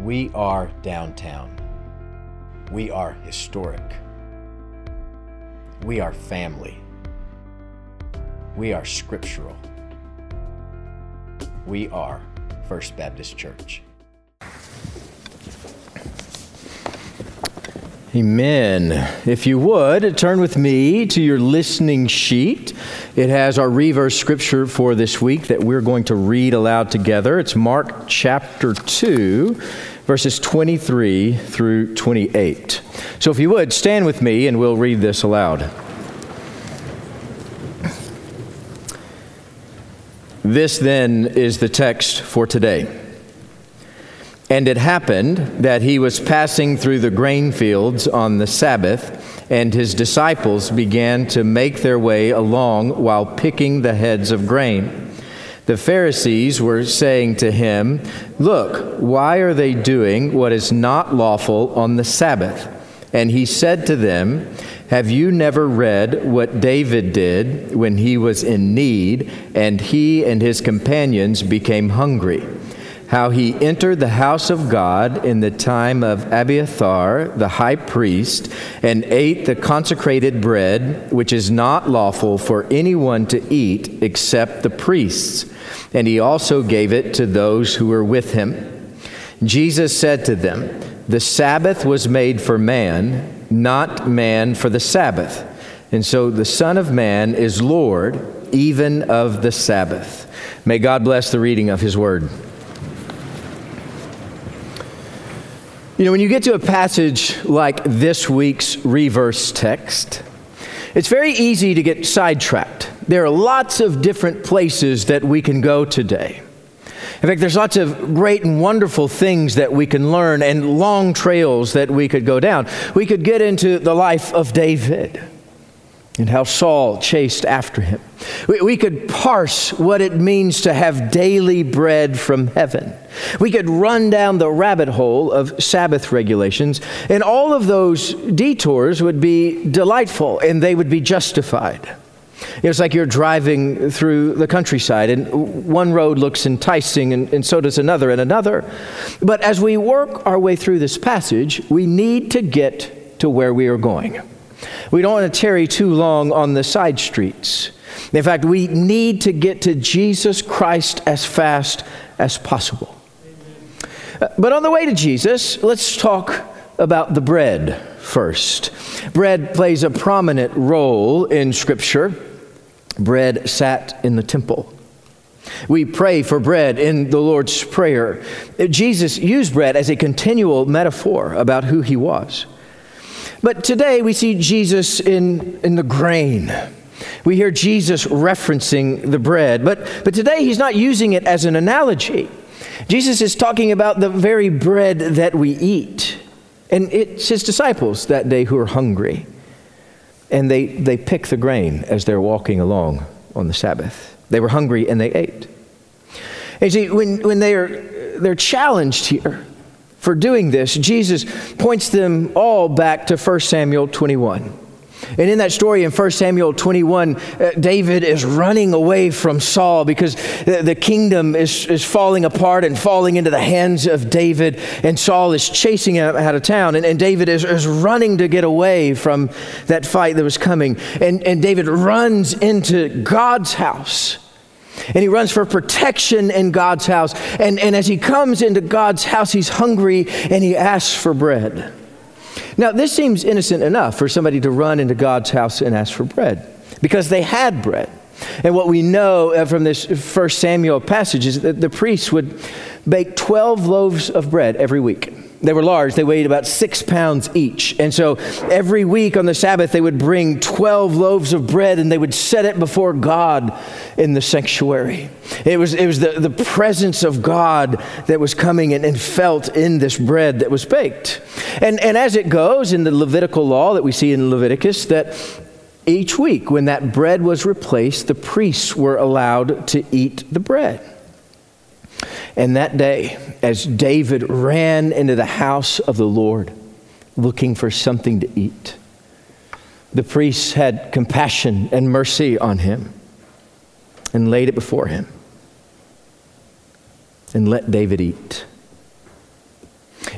We are downtown. We are historic. We are family. We are scriptural. We are First Baptist Church. Amen. If you would, turn with me to your listening sheet. It has our reverse scripture for this week that we're going to read aloud together. It's Mark chapter 2, verses 23 through 28. So if you would, stand with me and we'll read this aloud. This then is the text for today. And it happened that he was passing through the grain fields on the Sabbath, and his disciples began to make their way along while picking the heads of grain. The Pharisees were saying to him, Look, why are they doing what is not lawful on the Sabbath? And he said to them, Have you never read what David did when he was in need, and he and his companions became hungry? How he entered the house of God in the time of Abiathar, the high priest, and ate the consecrated bread, which is not lawful for anyone to eat except the priests. And he also gave it to those who were with him. Jesus said to them, The Sabbath was made for man, not man for the Sabbath. And so the Son of Man is Lord even of the Sabbath. May God bless the reading of his word. You know, when you get to a passage like this week's reverse text, it's very easy to get sidetracked. There are lots of different places that we can go today. In fact, there's lots of great and wonderful things that we can learn and long trails that we could go down. We could get into the life of David and how Saul chased after him. We, we, could parse what it means to have daily bread from heaven. We could run down the rabbit hole of Sabbath regulations, and all of those detours would be delightful and they would be justified. It's like you're driving through the countryside, and one road looks enticing, and, and so does another and another. But as we work our way through this passage, we need to get to where we are going. We don't want to tarry too long on the side streets. In fact, we need to get to Jesus Christ as fast as possible. Uh, but on the way to Jesus, let's talk about the bread first. Bread plays a prominent role in Scripture. Bread sat in the temple. We pray for bread in the Lord's Prayer. Jesus used bread as a continual metaphor about who he was. But today we see Jesus in, in the grain. We hear Jesus referencing the bread, but, but today he's not using it as an analogy. Jesus is talking about the very bread that we eat. And it's his disciples that day who are hungry. And they, they pick the grain as they're walking along on the Sabbath. They were hungry and they ate. And see, when, when they are, they're challenged here, for doing this, Jesus points them all back to 1 Samuel 21. And in that story in 1 Samuel 21, uh, David is running away from Saul because the, the, kingdom is, is falling apart and falling into the hands of David, and Saul is chasing him out of town. And, and David is, is running to get away from that fight that was coming. And, and David runs into God's house and he runs for protection in God's house. And, and as he comes into God's house, he's hungry and he asks for bread. Now, this seems innocent enough for somebody to run into God's house and ask for bread because they had bread. And what we know uh, from this first Samuel passage is that the priests would bake 12 loaves of bread every week. They were large, they weighed about six pounds each. And so every week on the Sabbath, they would bring 12 loaves of bread and they would set it before God in the sanctuary. It was, it was the, the presence of God that was coming and, and felt in this bread that was baked. And, and as it goes in the Levitical law that we see in Leviticus, that each week when that bread was replaced, the priests were allowed to eat the bread. And that day, as David ran into the house of the Lord looking for something to eat, the priests had compassion and mercy on him and laid it before him and let David eat.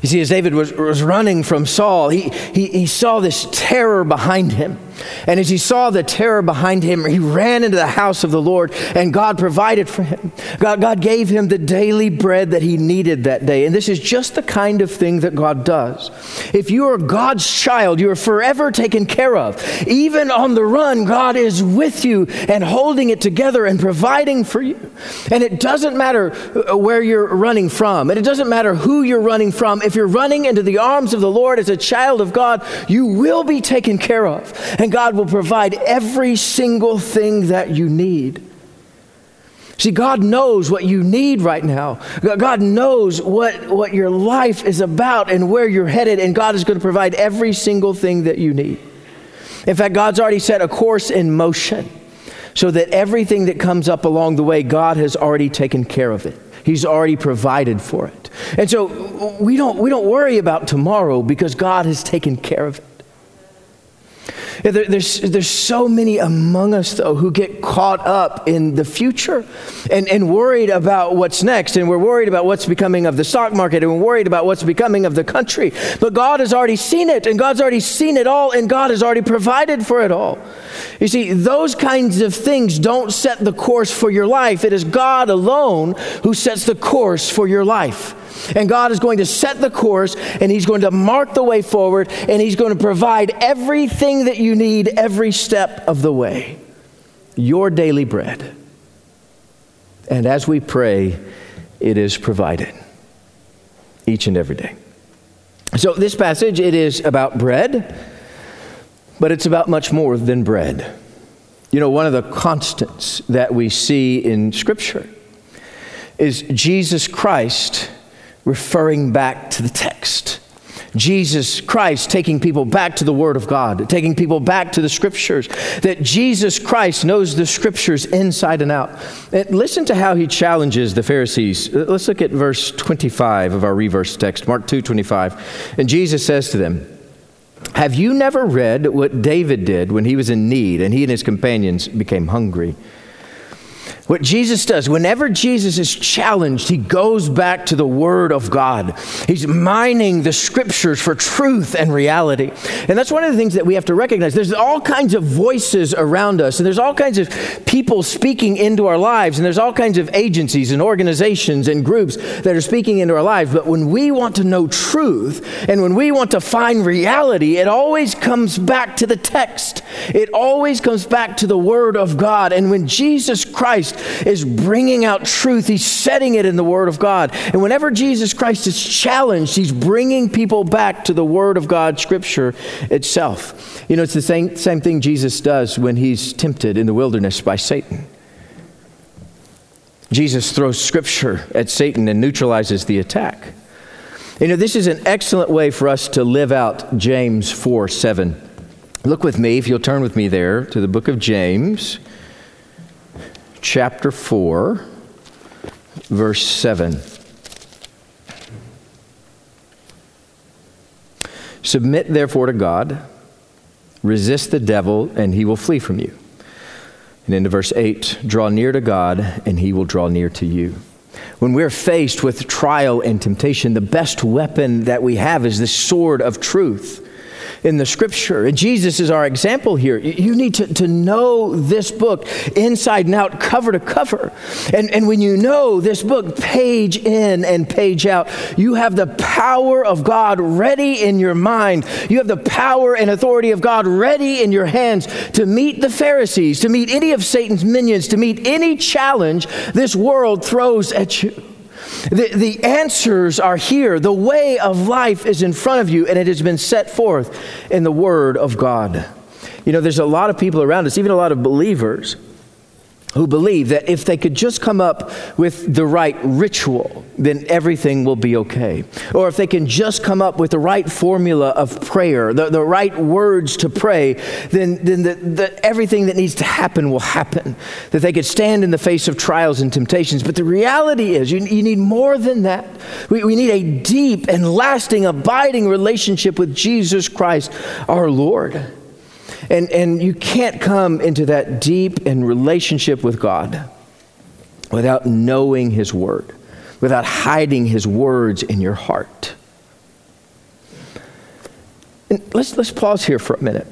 You see, as David was, was running from Saul, he, he, he saw this terror behind him. And as he saw the terror behind him, he ran into the house of the Lord, and God provided for him. God, God gave him the daily bread that he needed that day. And this is just the kind of thing that God does. If you are God's child, you are forever taken care of. Even on the run, God is with you and holding it together and providing for you. And it doesn't matter uh, where you're running from, and it doesn't matter who you're running from. If you're running into the arms of the Lord as a child of God, you will be taken care of. And God will provide every single thing that you need. See, God knows what you need right now. God knows what, what your life is about and where you're headed, and God is going to provide every single thing that you need. In fact, God's already set a course in motion so that everything that comes up along the way, God has already taken care of it. He's already provided for it. And so we don't, we don't worry about tomorrow because God has taken care of it. There, there's, there's so many among us, though, who get caught up in the future and, and worried about what's next. And we're worried about what's becoming of the stock market and we're worried about what's becoming of the country. But God has already seen it and God's already seen it all and God has already provided for it all. You see, those kinds of things don't set the course for your life. It is God alone who sets the course for your life. And God is going to set the course and He's going to mark the way forward and He's going to provide everything that you need every step of the way. Your daily bread. And as we pray, it is provided each and every day. So this passage it is about bread, but it's about much more than bread. You know, one of the constants that we see in scripture is Jesus Christ referring back to the text. Jesus Christ taking people back to the Word of God, taking people back to the Scriptures, that Jesus Christ knows the Scriptures inside and out. And listen to how he challenges the Pharisees. Uh, let's look at verse 25 of our reverse text, Mark 2 25. And Jesus says to them, Have you never read what David did when he was in need and he and his companions became hungry? What Jesus does, whenever Jesus is challenged, he goes back to the Word of God. He's mining the Scriptures for truth and reality. And that's one of the things that we have to recognize. There's all kinds of voices around us, and there's all kinds of people speaking into our lives, and there's all kinds of agencies and organizations and groups that are speaking into our lives. But when we want to know truth and when we want to find reality, it always comes back to the text, it always comes back to the Word of God. And when Jesus Christ is bringing out truth. He's setting it in the Word of God. And whenever Jesus Christ is challenged, he's bringing people back to the Word of God, Scripture itself. You know, it's the same, same thing Jesus does when he's tempted in the wilderness by Satan. Jesus throws Scripture at Satan and neutralizes the attack. You know, this is an excellent way for us to live out James 4 7. Look with me, if you'll turn with me there, to the book of James chapter 4, verse 7. Submit therefore to God, resist the devil, and he will flee from you. And into verse 8 draw near to God, and he will draw near to you. When we're faced with trial and temptation, the best weapon that we have is the sword of truth in the scripture. And Jesus is our example here. You need to, to know this book inside and out, cover to cover. And, and when you know this book page in and page out, you have the power of God ready in your mind. You have the power and authority of God ready in your hands to meet the Pharisees, to meet any of Satan's minions, to meet any challenge this world throws at you. The, the answers are here. The way of life is in front of you, and it has been set forth in the Word of God. You know, there's a lot of people around us, even a lot of believers, who believe that if they could just come up with the right ritual, then everything will be okay. Or if they can just come up with the right formula of prayer, the, the right words to pray, then, then the, the, everything that needs to happen will happen. That they could stand in the face of trials and temptations. But the reality is, you, you need more than that. We, we need a deep and lasting, abiding relationship with Jesus Christ, our Lord. And, and you can't come into that deep and relationship with God without knowing His Word, without hiding His words in your heart. And let's, let's pause here for a minute.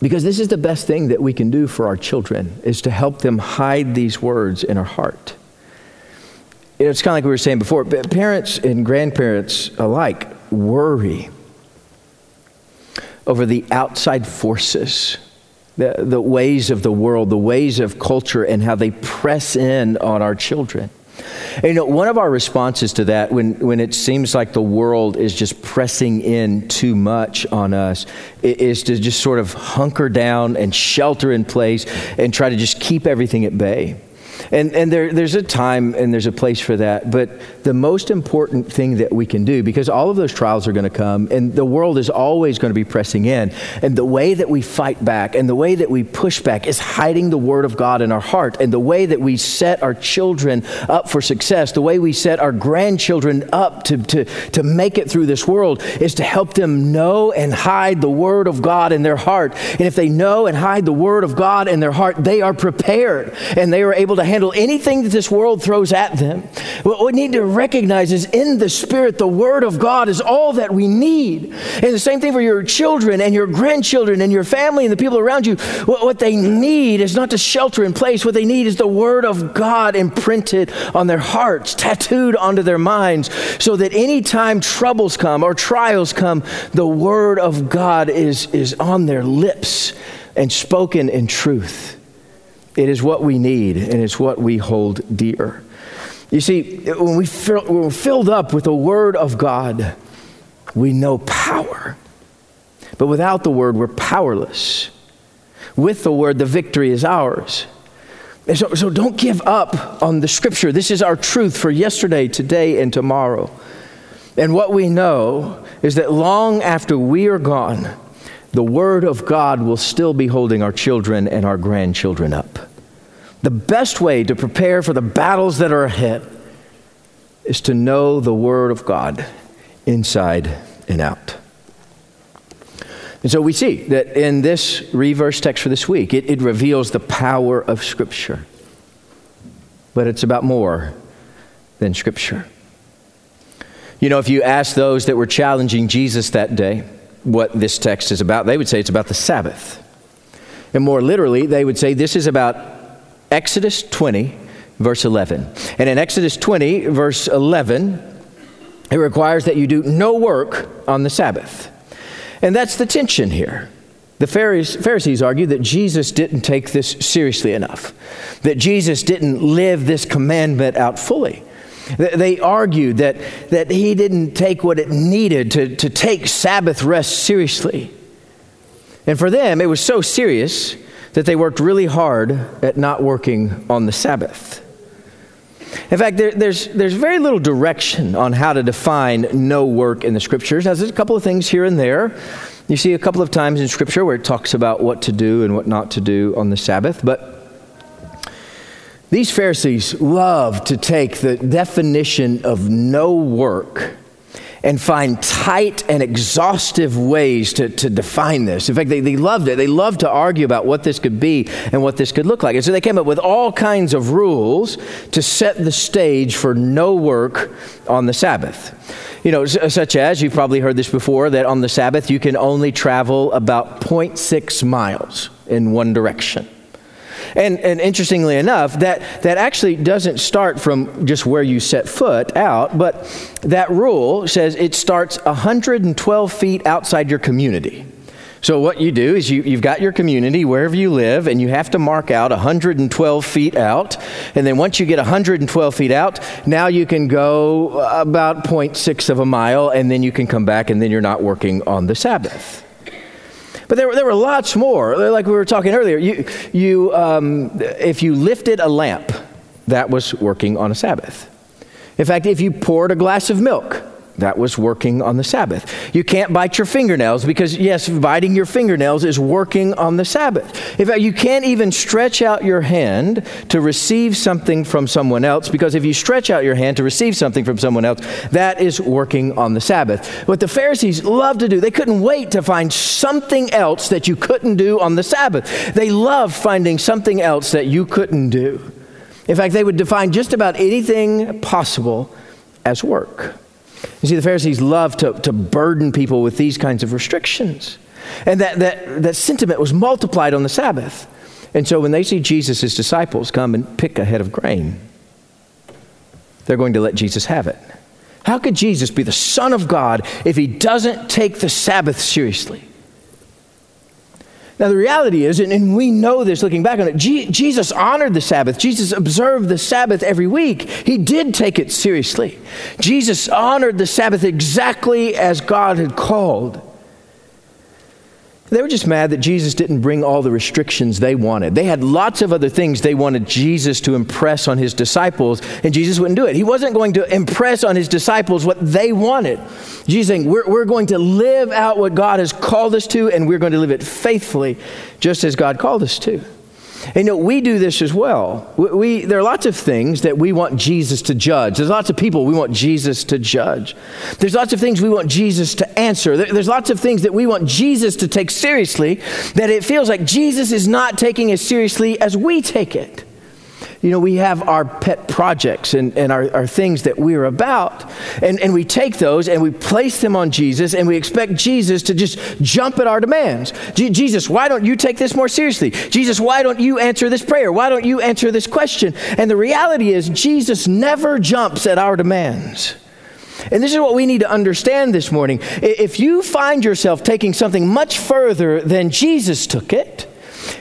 Because this is the best thing that we can do for our children is to help them hide these words in our heart. It's kind of like we were saying before, parents and grandparents alike worry over the outside forces, the, the ways of the world, the ways of culture, and how they press in on our children. And, you know, one of our responses to that, when, when it seems like the world is just pressing in too much on us, is to just sort of hunker down and shelter in place and try to just keep everything at bay. And, and there, there's a time and there's a place for that. But the most important thing that we can do, because all of those trials are going to come, and the world is always going to be pressing in, and the way that we fight back and the way that we push back is hiding the Word of God in our heart. And the way that we set our children up for success, the way we set our grandchildren up to, to, to make it through this world, is to help them know and hide the Word of God in their heart. And if they know and hide the Word of God in their heart, they are prepared and they are able to handle anything that this world throws at them. What we need to recognize is in the Spirit, the Word of God is all that we need. And the same thing for your children and your grandchildren and your family and the people around you. What they need is not to shelter in place. What they need is the Word of God imprinted on their hearts, tattooed onto their minds, so that anytime troubles come or trials come, the Word of God is, is on their lips and spoken in truth. It is what we need, and it's what we hold dear. You see, when, we fill, when we're filled up with the Word of God, we know power. But without the Word, we're powerless. With the Word, the victory is ours. And so, so don't give up on the Scripture. This is our truth for yesterday, today, and tomorrow. And what we know is that long after we are gone, the Word of God will still be holding our children and our grandchildren up. The best way to prepare for the battles that are ahead is to know the Word of God inside and out. And so we see that in this reverse text for this week, it, it reveals the power of Scripture. But it's about more than Scripture. You know, if you ask those that were challenging Jesus that day, what this text is about, they would say it's about the Sabbath. And more literally, they would say this is about Exodus 20, verse 11. And in Exodus 20, verse 11, it requires that you do no work on the Sabbath. And that's the tension here. The Pharisees argue that Jesus didn't take this seriously enough, that Jesus didn't live this commandment out fully. They argued that, that he didn't take what it needed to, to take Sabbath rest seriously. And for them, it was so serious that they worked really hard at not working on the Sabbath. In fact, there, there's, there's very little direction on how to define no work in the scriptures. Now, there's a couple of things here and there. You see a couple of times in scripture where it talks about what to do and what not to do on the Sabbath, but these Pharisees love to take the definition of no work and find tight and exhaustive ways to, to define this. In fact, they, they loved it. They loved to argue about what this could be and what this could look like. And so they came up with all kinds of rules to set the stage for no work on the Sabbath. You know, such as, you've probably heard this before, that on the Sabbath you can only travel about 0.6 miles in one direction. And, and interestingly enough, that, that actually doesn't start from just where you set foot out, but that rule says it starts 112 feet outside your community. So, what you do is you, you've got your community wherever you live, and you have to mark out 112 feet out. And then once you get 112 feet out, now you can go about 0.6 of a mile, and then you can come back, and then you're not working on the Sabbath. But there, were, there were lots more. Like we were talking earlier, you, you, um, if you lifted a lamp, that was working on a Sabbath. In fact, if you poured a glass of milk, that was working on the Sabbath. You can't bite your fingernails because, yes, biting your fingernails is working on the Sabbath. In fact, you can't even stretch out your hand to receive something from someone else because if you stretch out your hand to receive something from someone else, that is working on the Sabbath. What the Pharisees loved to do, they couldn't wait to find something else that you couldn't do on the Sabbath. They loved finding something else that you couldn't do. In fact, they would define just about anything possible as work. You see, the Pharisees loved to, to burden people with these kinds of restrictions. And that, that, that sentiment was multiplied on the Sabbath. And so when they see Jesus' disciples come and pick a head of grain, they're going to let Jesus have it. How could Jesus be the Son of God if he doesn't take the Sabbath seriously? Now, the reality is, and, we know this looking back on it, Jesus honored the Sabbath. Jesus observed the Sabbath every week. He did take it seriously. Jesus honored the Sabbath exactly as God had called. They were just mad that Jesus didn't bring all the restrictions they wanted. They had lots of other things they wanted Jesus to impress on his disciples, and Jesus wouldn't do it. He wasn't going to impress on his disciples what they wanted. Jesus saying, we're, we're going to live out what God has called us to, and we're going to live it faithfully, just as God called us to. And you know, we do this as well. We, we, there are lots of things that we want Jesus to judge. There's lots of people we want Jesus to judge. There's lots of things we want Jesus to answer. There, there's lots of things that we want Jesus to take seriously that it feels like Jesus is not taking as seriously as we take it you know, we have our pet projects and, and our, our things that we're about, and, and we take those and we place them on Jesus, and we expect Jesus to just jump at our demands. Jesus, why don't you take this more seriously? Jesus, why don't you answer this prayer? Why don't you answer this question? And the reality is, Jesus never jumps at our demands. And this is what we need to understand this morning. If you find yourself taking something much further than Jesus took it,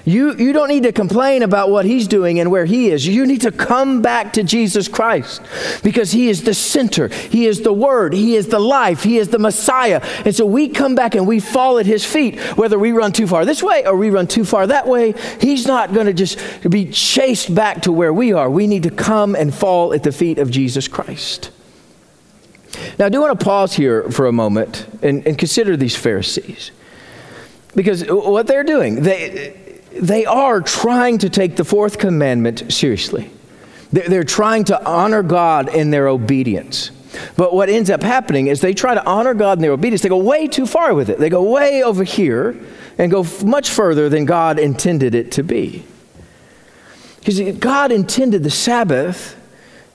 you, you don't need to complain about what he's doing and where he is. You need to come back to Jesus Christ because he is the center. He is the word. He is the life. He is the Messiah. And so we come back and we fall at his feet, whether we run too far this way or we run too far that way. He's not going to just be chased back to where we are. We need to come and fall at the feet of Jesus Christ. Now, I do want to pause here for a moment and, and consider these Pharisees. Because what they're doing, they, they are trying to take the fourth commandment seriously. They're trying to honor God in their obedience. But what ends up happening is they try to honor God in their obedience. They go way too far with it. They go way over here and go much further than God intended it to be. Because God intended the Sabbath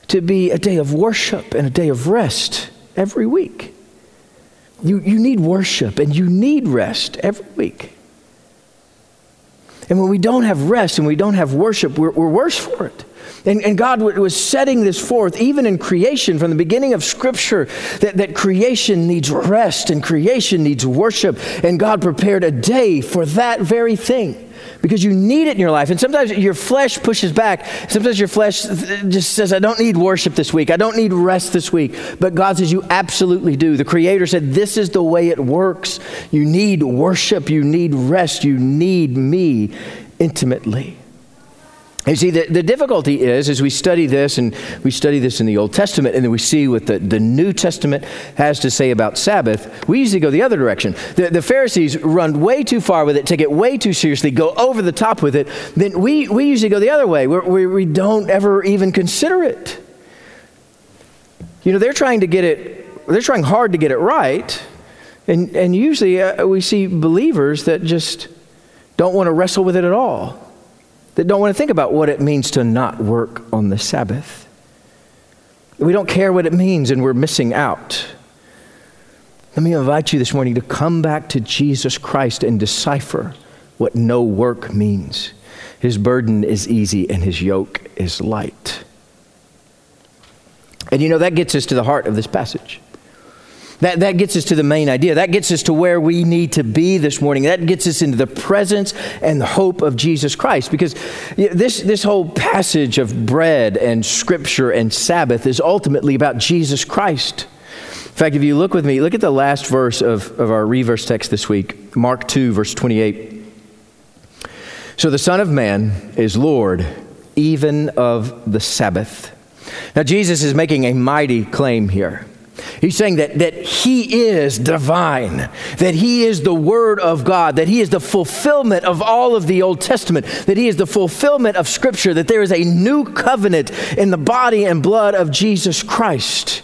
to be a day of worship and a day of rest every week. You, you need worship and you need rest every week. And when we don't have rest and we don't have worship, we're, we're worse for it. And, and, God was setting this forth, even in creation, from the beginning of Scripture, that, that creation needs rest and creation needs worship. And God prepared a day for that very thing because you need it in your life. And sometimes your flesh pushes back. Sometimes your flesh just says, I don't need worship this week. I don't need rest this week. But God says, You absolutely do. The Creator said, This is the way it works. You need worship. You need rest. You need me intimately. You see, the, the difficulty is as we study this, and we study this in the Old Testament, and then we see what the, the New Testament has to say about Sabbath, we usually go the other direction. The, the Pharisees run way too far with it, take it way too seriously, go over the top with it. Then we, we usually go the other way, we, we don't ever even consider it. You know, they're trying to get it, they're trying hard to get it right. And, and usually uh, we see believers that just don't want to wrestle with it at all that don't want to think about what it means to not work on the Sabbath. We don't care what it means and we're missing out. Let me invite you this morning to come back to Jesus Christ and decipher what no work means. His burden is easy and his yoke is light. And you know, that gets us to the heart of this passage. That, that gets us to the main idea. That gets us to where we need to be this morning. That gets us into the presence and the hope of Jesus Christ. Because this, this whole passage of bread and scripture and Sabbath is ultimately about Jesus Christ. In fact, if you look with me, look at the last verse of, of our reverse text this week, Mark 2, verse 28. So the Son of Man is Lord even of the Sabbath. Now, Jesus is making a mighty claim here. He's saying that, that He is divine, that He is the Word of God, that He is the fulfillment of all of the Old Testament, that He is the fulfillment of Scripture, that there is a new covenant in the body and blood of Jesus Christ.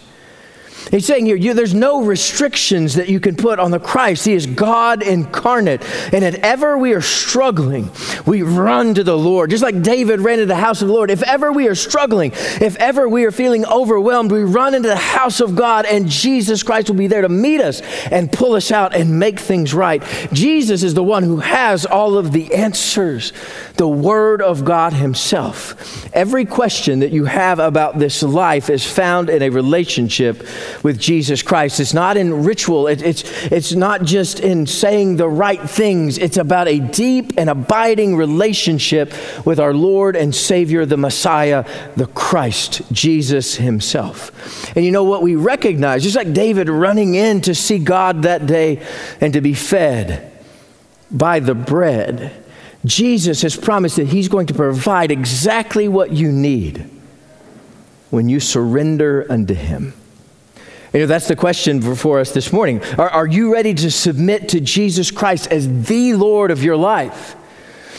He's saying here, you, there's no restrictions that you can put on the Christ. He is God incarnate. And if ever we are struggling, we run to the Lord. Just like David ran into the house of the Lord. If ever we are struggling, if ever we are feeling overwhelmed, we run into the house of God and Jesus Christ will be there to meet us and pull us out and make things right. Jesus is the one who has all of the answers, the Word of God Himself. Every question that you have about this life is found in a relationship with Jesus Christ. It's not in ritual, it, it's, it's not just in saying the right things. It's about a deep and abiding relationship with our Lord and Savior, the Messiah, the Christ, Jesus Himself. And you know what we recognize, just like David running in to see God that day and to be fed by the bread. Jesus has promised that He's going to provide exactly what you need when you surrender unto Him. You know, that's the question for us this morning. Are, are you ready to submit to Jesus Christ as the Lord of your life?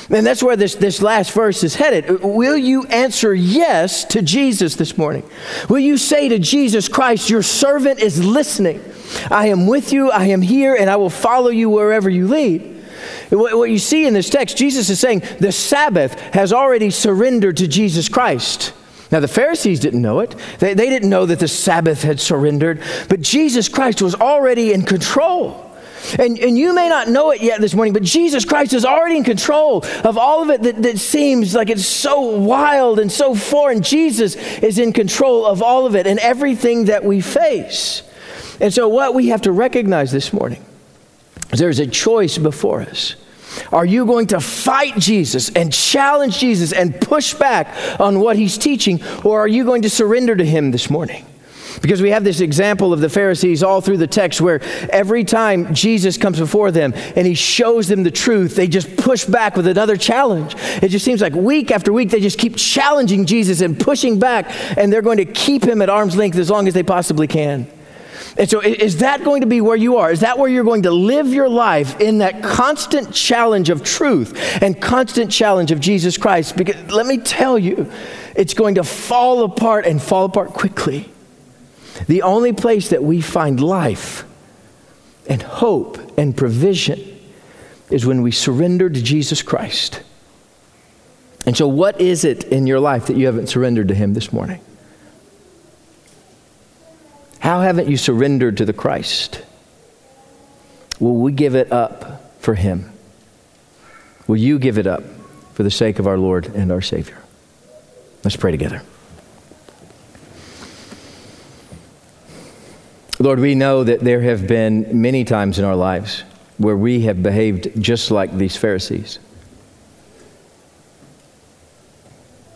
And that's where this, this last verse is headed. Will you answer yes to Jesus this morning? Will you say to Jesus Christ, Your servant is listening? I am with you, I am here, and I will follow you wherever you lead. What you see in this text, Jesus is saying the Sabbath has already surrendered to Jesus Christ. Now, the Pharisees didn't know it. They, they didn't know that the Sabbath had surrendered, but Jesus Christ was already in control. And, and you may not know it yet this morning, but Jesus Christ is already in control of all of it that, that seems like it's so wild and so foreign. Jesus is in control of all of it and everything that we face. And so, what we have to recognize this morning is there's a choice before us. Are you going to fight Jesus and challenge Jesus and push back on what he's teaching, or are you going to surrender to him this morning? Because we have this example of the Pharisees all through the text where every time Jesus comes before them and he shows them the truth, they just push back with another challenge. It just seems like week after week they just keep challenging Jesus and pushing back, and they're going to keep him at arm's length as long as they possibly can. And so, is that going to be where you are? Is that where you're going to live your life in that constant challenge of truth and constant challenge of Jesus Christ? Because let me tell you, it's going to fall apart and fall apart quickly. The only place that we find life and hope and provision is when we surrender to Jesus Christ. And so, what is it in your life that you haven't surrendered to Him this morning? How haven't you surrendered to the Christ? Will we give it up for Him? Will you give it up for the sake of our Lord and our Savior? Let's pray together. Lord, we know that there have been many times in our lives where we have behaved just like these Pharisees.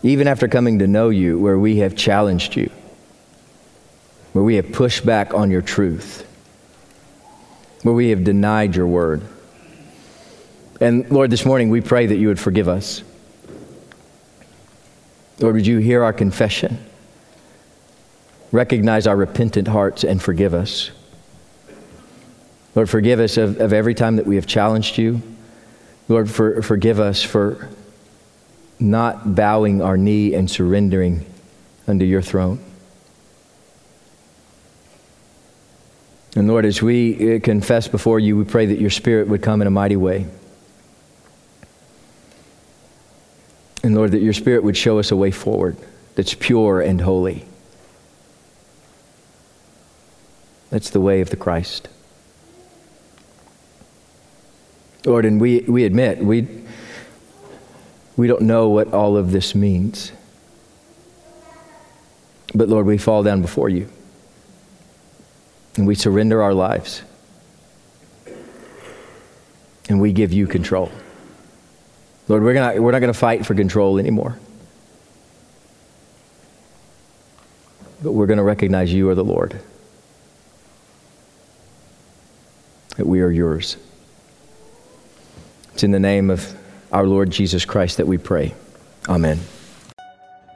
Even after coming to know you, where we have challenged you where we have pushed back on your truth, where we have denied your word. And Lord, this morning we pray that you would forgive us. Lord, would you hear our confession? Recognize our repentant hearts and forgive us. Lord, forgive us of, of every time that we have challenged you. Lord, for, forgive us for not bowing our knee and surrendering under your throne. And Lord, as we uh, confess before you, we pray that your Spirit would come in a mighty way. And Lord, that your Spirit would show us a way forward that's pure and holy. That's the way of the Christ. Lord, and we, we admit, we, we don't know what all of this means. But Lord, we fall down before you and we surrender our lives and we give you control. Lord, we're, gonna, we're not going to fight for control anymore. But we're going to recognize you are the Lord, that we are yours. It's in the name of our Lord Jesus Christ that we pray. Amen.